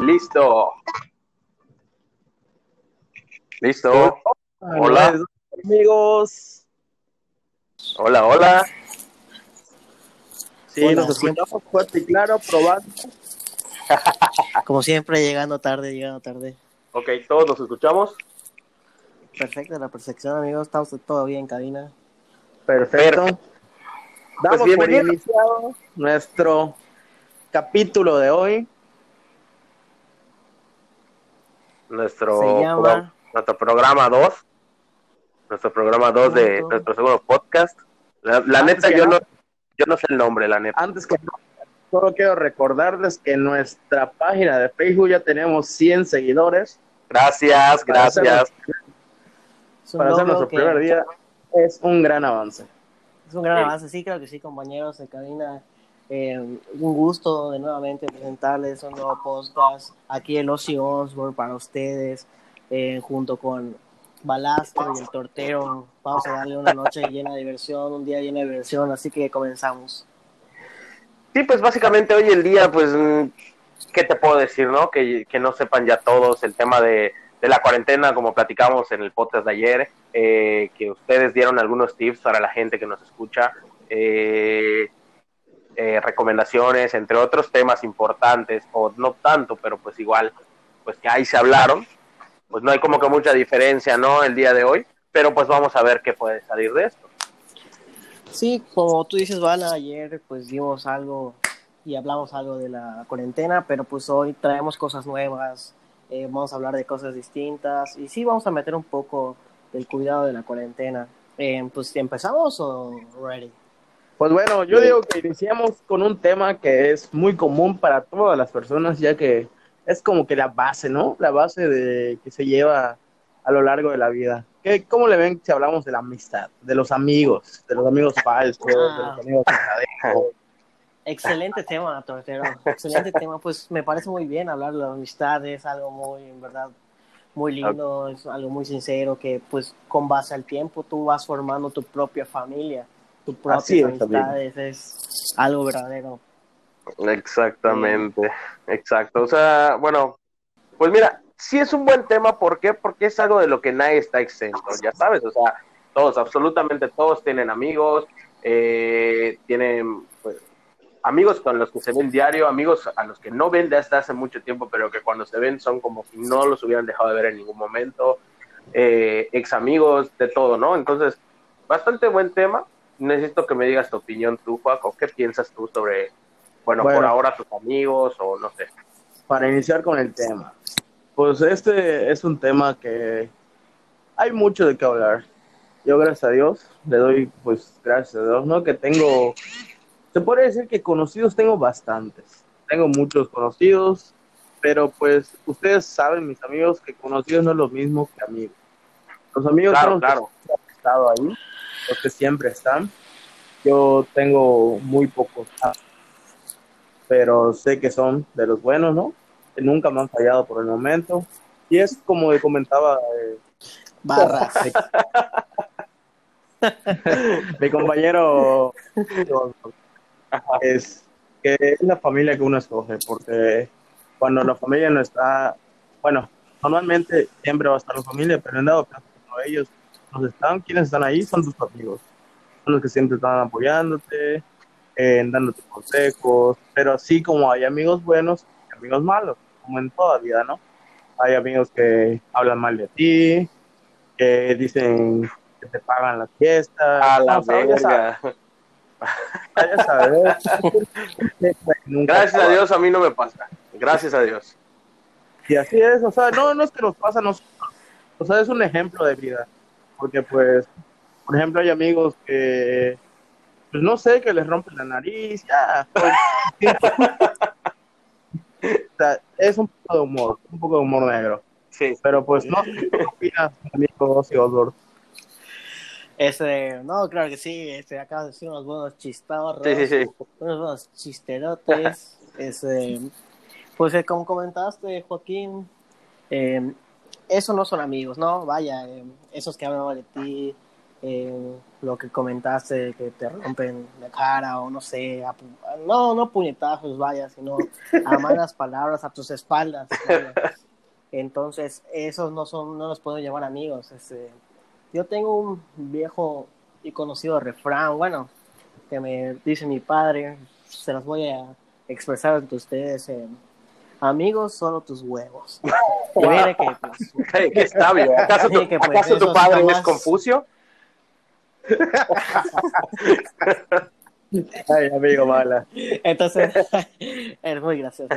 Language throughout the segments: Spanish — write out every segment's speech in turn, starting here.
Listo. Listo. Hola. Amigos. Hola, hola. Sí, Hola, nos escuchamos fuerte y claro, probando. Como siempre, llegando tarde, llegando tarde. Ok, todos nos escuchamos. Perfecto, la perfección, amigos. Estamos todo bien en cabina. Perfecto. Perfecto. Damos Pues por bienvenido. iniciado nuestro capítulo de hoy. Nuestro, llama- nuestro programa 2. Nuestro programa 2 de nuestro segundo podcast. La, neta, yo no, yo no sé el nombre, la neta. Antes que nada, solo quiero recordarles que en nuestra página de Facebook ya tenemos 100 seguidores. Gracias, Para gracias. Para hacer nuestro primer día es un gran avance. Es un gran Sí. avance, sí, creo que sí, compañeros de cabina. Eh, un gusto de nuevamente presentarles un nuevo podcast. Aquí el Ozzy Osbourne para ustedes, eh, junto con Balastro y el Tortero. Vamos a darle una noche llena de diversión, un día lleno de diversión, así que comenzamos. Sí, pues básicamente hoy el día, pues, ¿qué te puedo decir, no? Que, que no sepan ya todos el tema de, de la cuarentena, como platicamos en el podcast de ayer, eh, que ustedes dieron algunos tips para la gente que nos escucha, eh, eh, recomendaciones, entre otros temas importantes, o no tanto, pero pues igual, pues que ahí se hablaron, pues no hay como que mucha diferencia, ¿no? El día de hoy, pero pues vamos a ver qué puede salir de esto. Sí, como tú dices, Bala, ayer pues dimos algo y hablamos algo de la cuarentena, pero pues hoy traemos cosas nuevas, eh, vamos a hablar de cosas distintas y sí vamos a meter un poco del cuidado de la cuarentena. Eh, pues empezamos o ready. Pues bueno, yo digo que iniciamos con un tema que es muy común para todas las personas, ya que es como que la base, ¿no? La base de que se lleva a lo largo de la vida. ¿Qué, ¿Cómo le ven si hablamos de la amistad, de los amigos, de los amigos falsos, de Ah. los amigos verdaderos? Excelente tema, Tortero. Excelente tema. Pues me parece muy bien hablar de la amistad. Es algo muy, en verdad, muy lindo. Es algo muy sincero que, pues, con base al tiempo, tú vas formando tu propia familia, tu propias Así es, amistades. Es algo verdadero. Exactamente, exacto. O sea, bueno, pues mira, sí es un buen tema, ¿por qué? Porque es algo de lo que nadie está exento, ya sabes, o sea, todos, absolutamente todos tienen amigos, eh, tienen pues, amigos con los que se ven diario, amigos a los que no ven desde hace mucho tiempo, pero que cuando se ven son como si no los hubieran dejado de ver en ningún momento, eh, ex amigos, de todo, ¿no? Entonces, bastante buen tema. Necesito que me digas tu opinión tú, Juaco, ¿qué piensas tú sobre, bueno, Bueno. por ahora tus amigos o no sé? Para iniciar con el tema. Pues este es un tema que hay mucho de qué hablar. Yo, gracias a Dios, le doy, pues, gracias a Dios, ¿no? Que tengo, se puede decir que conocidos tengo bastantes. Tengo muchos conocidos, pero pues ustedes saben, mis amigos, que conocidos no es lo mismo que amigos. Los amigos Claro, son los claro. que han estado ahí, los que siempre están. Yo tengo muy pocos, pero sé que son de los buenos, ¿no? Que nunca me han fallado por el momento. Y es como comentaba eh, Barras. mi compañero es que es la familia que uno escoge, porque cuando la familia no está, bueno, normalmente siempre va a estar la familia, pero en dado caso ellos no están, quienes están ahí son tus amigos, son los que siempre están apoyándote, eh, dándote consejos, pero así como hay amigos buenos, hay amigos malos, como en toda vida, ¿no? Hay amigos que hablan mal de ti, que dicen que te pagan las fiestas. A la verga. ya sabes. Nunca Gracias a. Dios a mí no me pasa. Gracias a Dios. Y así es, o sea, no, no es que nos pasa a nosotros, o sea, es un ejemplo de vida, porque pues, por ejemplo, hay amigos que, pues no sé, que les rompen la nariz, ya, pues, o sea, es un poco de humor, un poco de humor negro, Sí. pero pues no, ¿qué opinas, amigo Ozzy Osbourne? Este, no, claro que sí. Este, acabas de decir unos buenos chistorros. Sí, sí, sí. unos buenos chisterotes. Este, pues eh, como comentaste, Joaquín, eh, eso no son amigos, ¿no? Vaya, eh, esos que hablan de ti, eh, lo que comentaste, que te rompen la cara o no sé, a no, no puñetazos, vaya, sino a malas palabras a tus espaldas. Entonces, esos no son, no los puedo llamar amigos. Este, yo tengo un viejo y conocido refrán, bueno, que me dice mi padre, se los voy a expresar ante ustedes. eh, amigos, solo tus huevos. Y mire que, pues, Qué, qué sabio. ¿Acaso tu, que, pues, acaso tu padre es Confucio? Ay, amigo, mala. Entonces, es muy gracioso.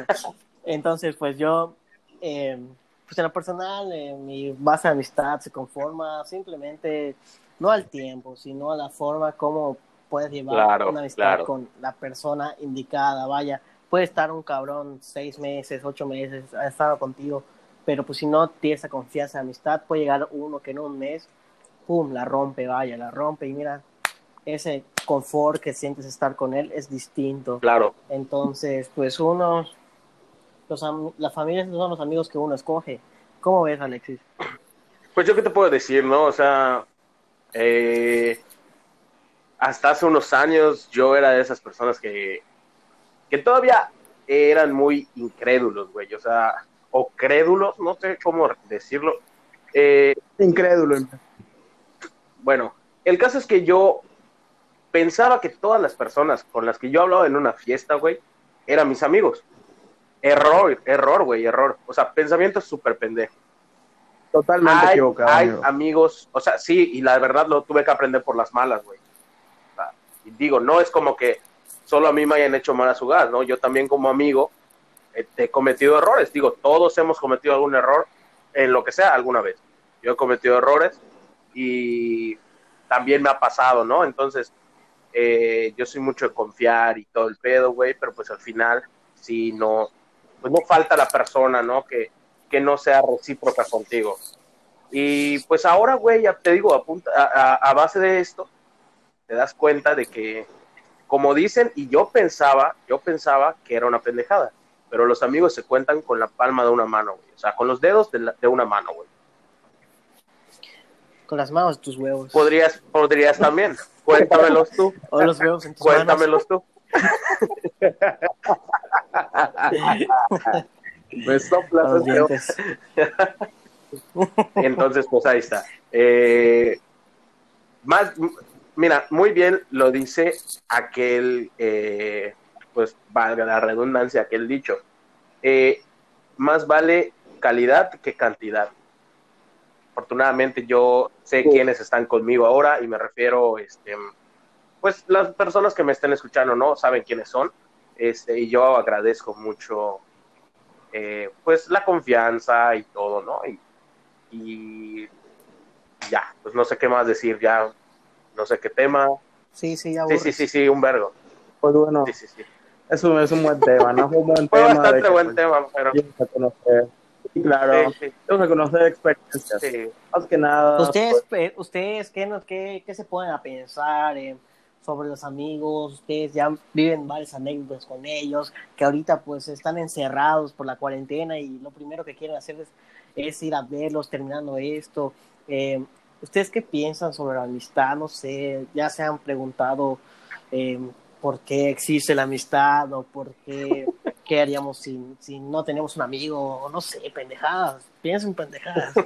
Entonces, pues yo, eh, pues en lo personal, eh, mi base de amistad se conforma simplemente, no al tiempo, sino a la forma como puedes llevar Claro, una amistad claro. con la persona indicada. Vaya, puede estar un cabrón seis meses, ocho meses, ha estado contigo, pero pues si no tienes esa confianza amistad, puede llegar uno que en un mes, pum, la rompe, vaya, la rompe y mira, ese confort que sientes estar con él es distinto. Claro. Entonces, pues uno, los, am- la familia son los amigos que uno escoge. ¿Cómo ves, Alexis? Pues yo qué te puedo decir, ¿no? O sea, eh, hasta hace unos años yo era de esas personas que, que todavía eran muy incrédulos, güey. O sea, o crédulos, no sé cómo decirlo. Eh, Incrédulo. bueno, el caso es que yo pensaba que todas las personas con las que yo hablaba en una fiesta, güey, eran mis amigos. Error, error, güey, error. O sea, pensamiento súper pendejo. Totalmente hay, equivocado. hay amigo. amigos, o sea, sí, y la verdad lo tuve que aprender por las malas, güey. O sea, y digo, no es como que solo a mí me hayan hecho malas jugadas, ¿no? Yo también como amigo eh, he cometido errores, digo, todos hemos cometido algún error en lo que sea alguna vez. Yo he cometido errores y también me ha pasado, ¿no? Entonces, eh, yo soy mucho de confiar y todo el pedo, güey, pero pues al final, sí, no, pues no falta la persona, ¿no? Que, que no sea recíproca contigo. Y pues ahora, güey, ya te digo, a, punta- a, a- a base de esto, te das cuenta de que, como dicen, y yo pensaba, yo pensaba que era una pendejada, pero los amigos se cuentan con la palma de una mano, güey. O sea, con los dedos de, la- de una mano, güey. Con las manos de tus huevos. Podrías, podrías también. Cuéntamelos tú. O los huevos en tus manos. Cuéntamelos tú. Me soplas Los dientes. Entonces, pues ahí está. Eh, más, mira, muy bien lo dice aquel, eh, pues valga la redundancia, aquel dicho. Eh, más vale calidad que cantidad. Afortunadamente yo sé quiénes están conmigo ahora y me refiero, este, pues las personas que me estén escuchando, ¿no? Saben quiénes son. Este, y yo agradezco mucho, eh, pues la confianza y todo, ¿no? Y, y ya, pues no sé qué más decir, ya no sé qué tema. Sí, sí, ya Sí, sí, sí, sí, un vergo. Pues bueno, Sí, sí, sí. es un, es un buen tema, ¿no? Fue un buen Fue tema. de bastante que, buen pues, tema, pero a conocer. Sí, claro, sí, sí, vamos a conocer experiencias. sí. Más que nada. ¿Ustedes, pues, ustedes ¿qué, nos- qué, qué se ponen a pensar eh, sobre los amigos? Ustedes ya viven varias anécdotas con ellos, que ahorita pues están encerrados por la cuarentena y lo primero que quieren hacer es, es ir a verlos terminando esto. Eh, ¿Ustedes qué piensan sobre la amistad? No sé, ya se han preguntado eh, por qué existe la amistad o por qué, qué haríamos si, si no tenemos un amigo o no sé, pendejadas. Piensen pendejadas.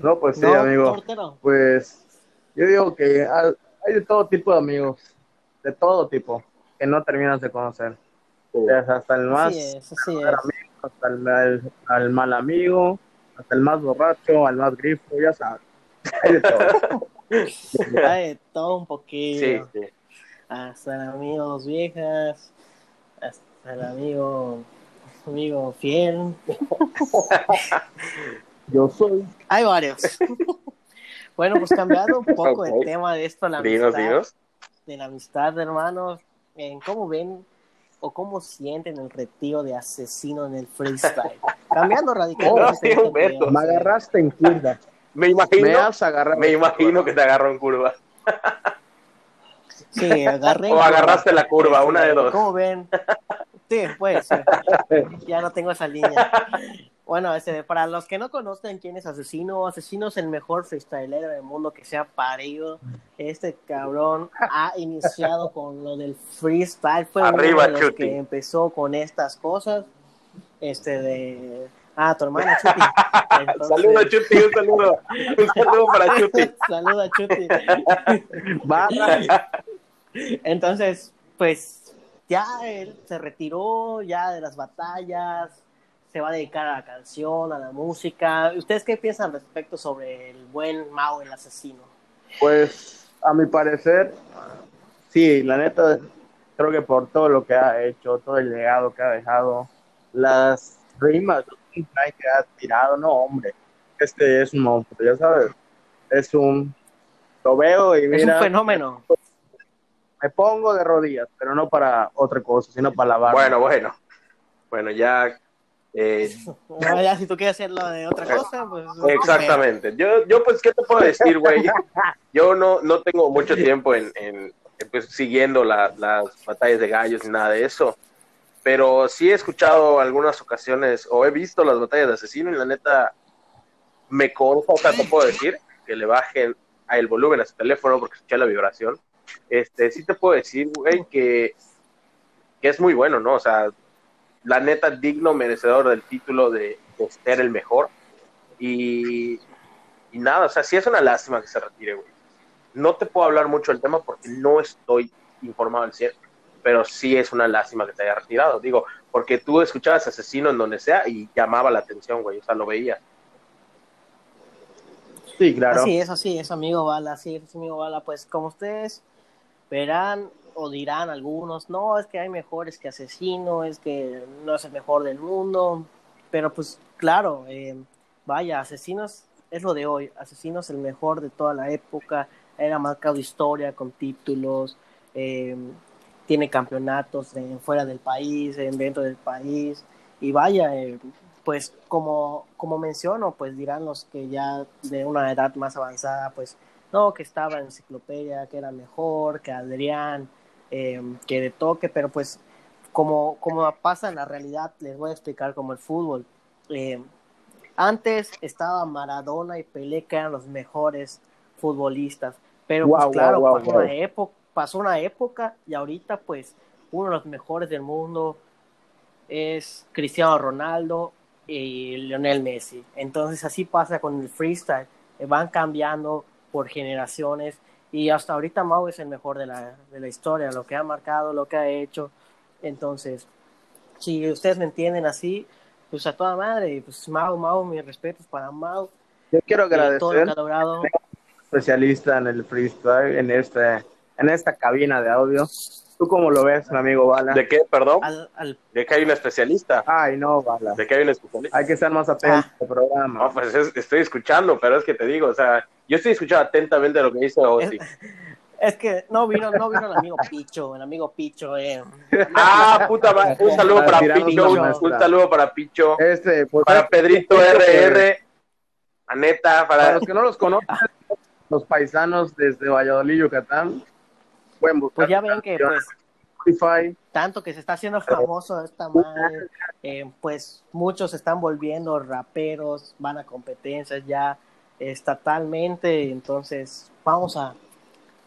no, pues sí, ¿No, amigo. portero? Pues yo digo que hay de todo tipo de amigos, de todo tipo, que no terminas de conocer. O sea, hasta el más Así es, así mejor es. amigo, hasta el, al- al mal amigo, hasta el más borracho, al más grifo, ya sabes. Hay de todo. Hay de todo un Sí, poquillo. sí. Hasta el amigo dos viejas, hasta el amigo, amigo fiel. Yo soy. Hay varios. bueno, pues cambiando un poco Ok. el tema de esto, la amistad, dinos. de la amistad, hermanos, en cómo ven o cómo sienten el retiro de asesino en el freestyle. Cambiando radicalmente. No, sí, este Me agarraste en curva. Me imagino, Me has agarrado. me imagino que te agarró en curva. Sí, agarré. O agarraste la curva, una de dos. ¿Cómo ven? Sí, pues. sí. Ya no tengo esa línea. Bueno, este, para los que no conocen quién es Asesino, Asesino es el mejor freestylero del mundo que se ha parido. Este cabrón ha iniciado con lo del freestyle, fue Arriba, uno de los Chuti. que empezó con estas cosas. Este de ah, tu hermano Chuti. Entonces- Saludos, Chuti, un saludo. Un saludo para Chuti. Saluda Chuti. Barra, Entonces, pues ya él se retiró ya de las batallas, se va a dedicar a la canción, a la música. ¿Ustedes qué piensan al respecto sobre el buen Mao, el asesino? pues a mi parecer, sí, la neta, creo que por todo lo que ha hecho, todo el legado que ha dejado, las rimas que ha tirado, no, hombre, este es un monstruo, ya sabes, es un, lo veo y es mira, un fenómeno. me pongo de rodillas, pero no para otra cosa, sino para lavar. Bueno, bueno. Bueno, ya. Eh, No, ya si tú quieres hacerlo de otra cosa, pues... exactamente. Yo, yo, pues, ¿qué te puedo decir, güey? Yo no, no tengo mucho tiempo en, en- en, pues, siguiendo la- las batallas de gallos ni nada de eso. Pero sí he escuchado algunas ocasiones, o he visto las batallas de asesino, y la neta me consta, o sea, te puedo decir, que le bajen a el volumen a su teléfono porque escuché la vibración. Este, sí te puedo decir, güey, que, que es muy bueno, ¿no? O sea, la neta, digno merecedor del título de, de ser el mejor. Y, y nada, o sea, sí es una lástima que se retire, güey. No te puedo hablar mucho del tema porque no estoy informado al 100, pero sí es una lástima que te haya retirado. Digo, porque tú escuchabas Asesino en donde sea y llamaba la atención, güey, o sea, lo veías. Sí, claro. Así es, así es, amigo Bala, así es, amigo Bala. Pues como ustedes verán o dirán algunos, no, es que hay mejores que Asesino, es que no es el mejor del mundo, pero pues claro, eh, vaya, Asesinos es lo de hoy, Asesino es el mejor de toda la época, era marcado historia con títulos, eh, tiene campeonatos en, fuera del país, en dentro del país, y vaya, eh, pues como, como menciono, pues dirán los que ya de una edad más avanzada, pues no, que estaba en enciclopedia, que era mejor, que Adrián, eh, que de toque, pero pues como, como pasa en la realidad, les voy a explicar como el fútbol. Eh, antes estaba Maradona y Pelé, que eran los mejores futbolistas, pero pues claro, pasó. Una época, pasó una época y ahorita pues uno de los mejores del mundo es Cristiano Ronaldo y Lionel Messi. Entonces así pasa con el freestyle, eh, van cambiando por generaciones y hasta ahorita Mau es el mejor de la, de la historia, lo que ha marcado, lo que ha hecho. Entonces, si ustedes me entienden así, pues a toda madre, y pues Mau, Mau, mis respetos para Mau, Yo quiero y todo lo agradecer que ha logrado. especialista en el freestyle, en este, en esta cabina de audio. ¿Tú cómo lo ves, mi amigo Bala? ¿De qué, perdón? Al, al, ¿De que hay un especialista? Ay, no, Bala. ¿De que hay un especialista? Hay que estar más atento Ah. al programa. No, pues es- estoy escuchando, pero es que te digo, o sea, yo estoy escuchando atentamente lo que dice Ozzy. es que no vino, no vino el amigo Picho, el amigo Picho, eh. Ah, puta madre. Un saludo para Picho, un, saludo para Picho, Este, pues, para Pedrito RR, a neta, para para... los que no los conocen, los paisanos desde Valladolid, Yucatán, pueden buscar Pues ya ven que pues Spotify. tanto que se está haciendo famoso esta madre, eh, pues muchos se están volviendo raperos, van a competencias ya estatalmente, entonces vamos a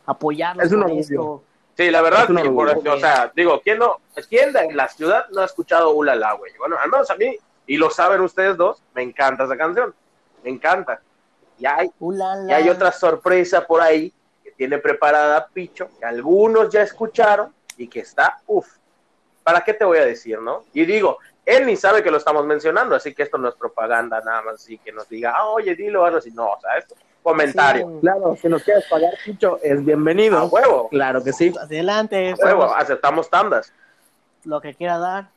apoyarlos Es un esto. Sí, la verdad, Es por eso, o sea, digo, ¿quién no, quién de la ciudad no ha escuchado Ulala, güey? Bueno, al menos a mí, y lo saben ustedes dos, me encanta esa canción, me encanta. Y hay, y hay otra sorpresa por ahí que tiene preparada Picho, que algunos ya escucharon y que está, uff, ¿para qué te voy a decir, no? Y digo, él ni sabe que lo estamos mencionando, así que esto no es propaganda nada más, así que nos diga, ah, oye, dilo, algo así, no, o sea, esto, comentario, Sí, Claro, si nos quieres pagar, Picho, es bienvenido. a huevo, Claro que sí. adelante, a huevo, somos aceptamos tandas. lo que quiera dar,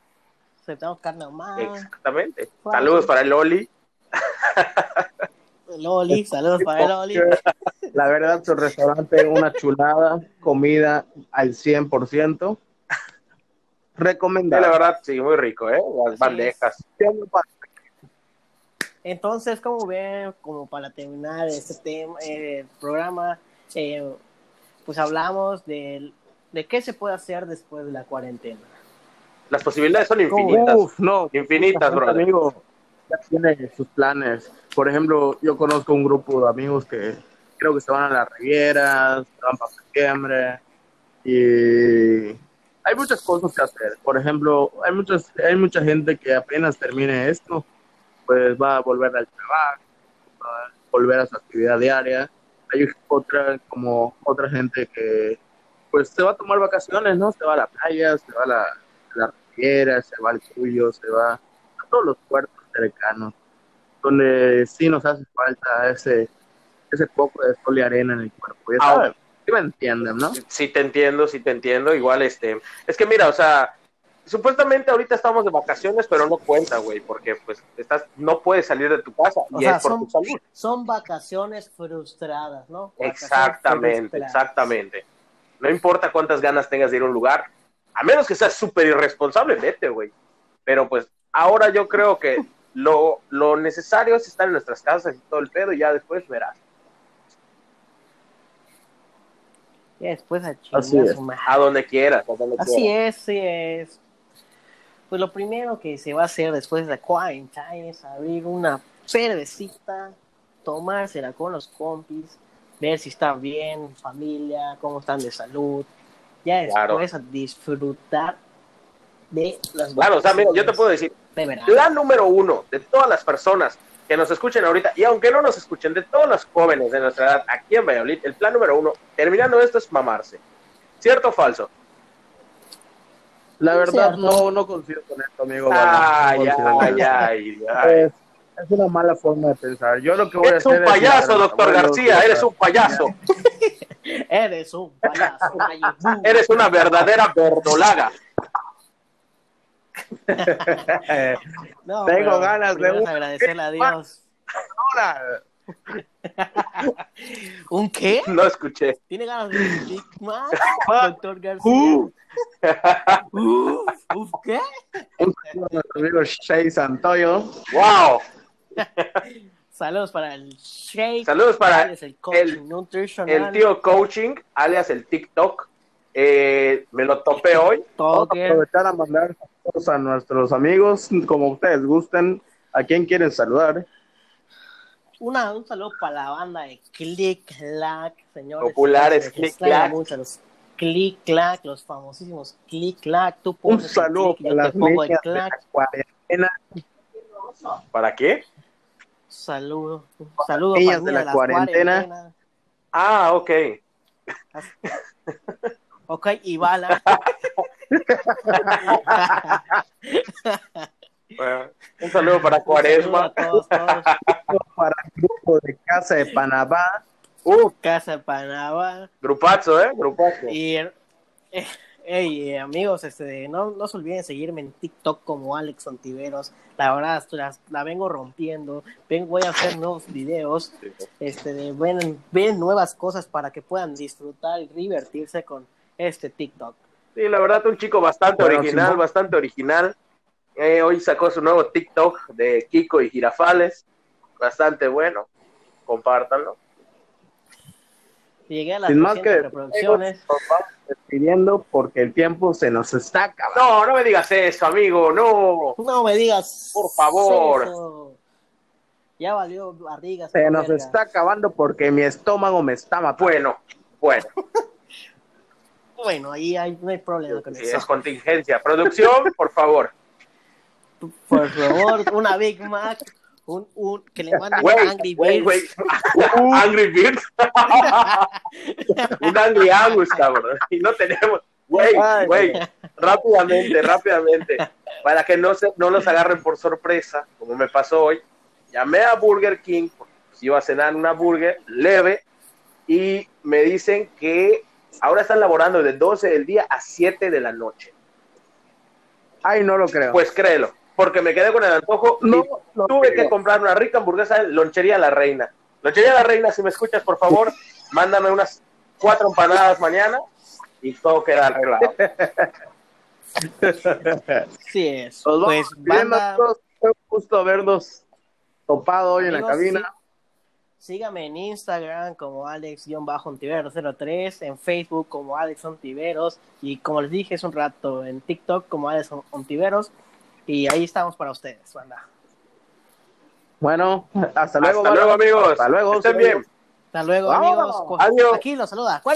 aceptamos carne humana, Exactamente. Wow. Saludos para el Loli. Loli, saludos para el Loli. La verdad, su restaurante, una chulada, comida al 100%. Sí, Recomendado. la verdad, sí, muy rico, ¿eh? Las Así bandejas. Entonces, como ven, como para terminar este tema, eh, programa, eh, pues hablamos de, de qué se puede hacer después de la cuarentena. Las posibilidades son infinitas. Uf, no. Infinitas, brother. Amigo, ya tiene sus planes. Por ejemplo, yo conozco un grupo de amigos que creo que se van a las Rivieras, se van para septiembre y hay muchas cosas que hacer. Por ejemplo, hay muchas, hay mucha gente que apenas termine esto, pues va a volver al trabajo, va a volver a su actividad diaria. Hay otra, como otra gente que pues se va a tomar vacaciones, ¿no? Se va a la playa, se va a la, la riviera, se va al Cuyo, se va a todos los puertos cercanos, donde sí nos hace falta ese, ese poco de sol y arena en el cuerpo. Ya me entienden, ¿no? Sí te entiendo, sí te entiendo. Igual, este, es que mira, o sea, supuestamente ahorita estamos de vacaciones, pero no cuenta, güey, porque pues estás, no puedes salir de tu casa y O sea, es por son, tu salud. son vacaciones frustradas, ¿no? Vacaciones Exactamente, frustradas. exactamente. No importa cuántas ganas tengas de ir a un lugar, a menos que seas súper irresponsable, vete, güey. Pero pues ahora yo creo que lo, lo necesario es estar en nuestras casas y todo el pedo y ya después verás. Y después a Así chingar es. A donde quieras, a donde Así es, sí es. Pues lo primero que se va a hacer después de quarantine es abrir una cervecita, tomársela con los compis, ver si están bien, familia, cómo están de salud. Ya Claro. después a disfrutar de las Claro, o sea, mira, yo te puedo decir, de plan número uno de todas las personas que nos escuchen ahorita, y aunque no nos escuchen, de todos los jóvenes de nuestra edad aquí en Valladolid, el plan número uno, terminando esto, es mamarse. ¿Cierto o falso? La verdad, Cierto. no, no coincido con esto, amigo. Ay, Bueno, no ay, ay, ay. Es, es una mala forma de pensar. Yo lo que voy a Eres hacer un payaso, a doctor García, a- eres un payaso. Eres un payaso. Eres una verdadera verdolaga. No, Tengo ganas de un- agradecerle a Dios. Ahora, ¿Un qué? No escuché. ¿Tiene ganas de un Big Mac, doctor García? uh, Uf, uf, ¿qué? un saludo a nuestro amigo Shay Santoyo. ¡Wow! Saludos para el Shake. Saludos para el coaching el- nutritional. El tío coaching, alias el TikTok, eh, me lo topé hoy. Vamos a Talker. aprovechar a mandar a nuestros amigos, como ustedes gusten. ¿A quién quieren saludar? Una, un saludo para la banda de Click Clack, señores. Populares Click Clack. los Click Clack, los famosísimos Click Clack. Tú Un saludo click para las niñas de la cuarentena. ¿Para qué? Saludo. Un saludo para de la cuarentena. Ah, ok. Ok, y bala. Bueno, un saludo para Un saludo Cuaresma. a todos, todos. Para el grupo de Casa de Panamá. Uh, Casa de Panamá. grupazo, ¿eh? Grupazo. Y, eh, hey, eh, amigos, este, no, no se olviden seguirme en TikTok como Alex Ontiveros. La verdad, la, la vengo rompiendo. Vengo, voy a hacer nuevos videos. Este, de- ven, ven nuevas cosas para que puedan disfrutar y divertirse con este TikTok. Sí, la verdad, un chico bastante Bueno, original, Simón. bastante original. Eh, hoy sacó su nuevo TikTok de Kiko y Girafales. Bastante bueno. Compártanlo. Llegué a las Sin más 200 que reproducciones. despidiendo porque el tiempo se nos está acabando. No, no me digas eso, amigo, no. No me digas. Por favor. eso. Ya valió barrigas. Se nos verga. está acabando porque mi estómago me está matando. Bueno, bueno. Bueno, ahí hay- no hay problema con Sí, eso. es contingencia. Producción, por favor. Por favor, una Big Mac, un, un, que le manden Güey, Angry Birds. güey. Angry Birds. Un Angry Angus, cabrón. Y no tenemos. Güey, güey. Rápidamente, rápidamente. Para que no, se, no los agarren por sorpresa, como me pasó hoy. Llamé a Burger King, porque pues, iba a cenar una burger leve, y me dicen que ahora están laborando de 12 del día a 7 de la noche. Ay, no lo creo. Pues créelo, porque me quedé con el antojo y no, tuve creo. que comprar una rica hamburguesa en Lonchería La Reina. Lonchería La Reina, si me escuchas, por favor, mándame unas cuatro empanadas mañana y todo queda arreglado. Sí es. Pues banda, un gusto habernos topado hoy en la cabina. Sí- sígame en Instagram como Alex-Ontiveros03, en Facebook como Alex Ontiveros y como les dije hace un rato, en TikTok como Alex Ontiveros y ahí estamos para ustedes, banda. Bueno, hasta luego. Hasta luego, amigos. Hasta luego. Estén bien. Hasta luego, Vámonos. amigos. Adiós. Aquí los saluda. ¿Cuál es?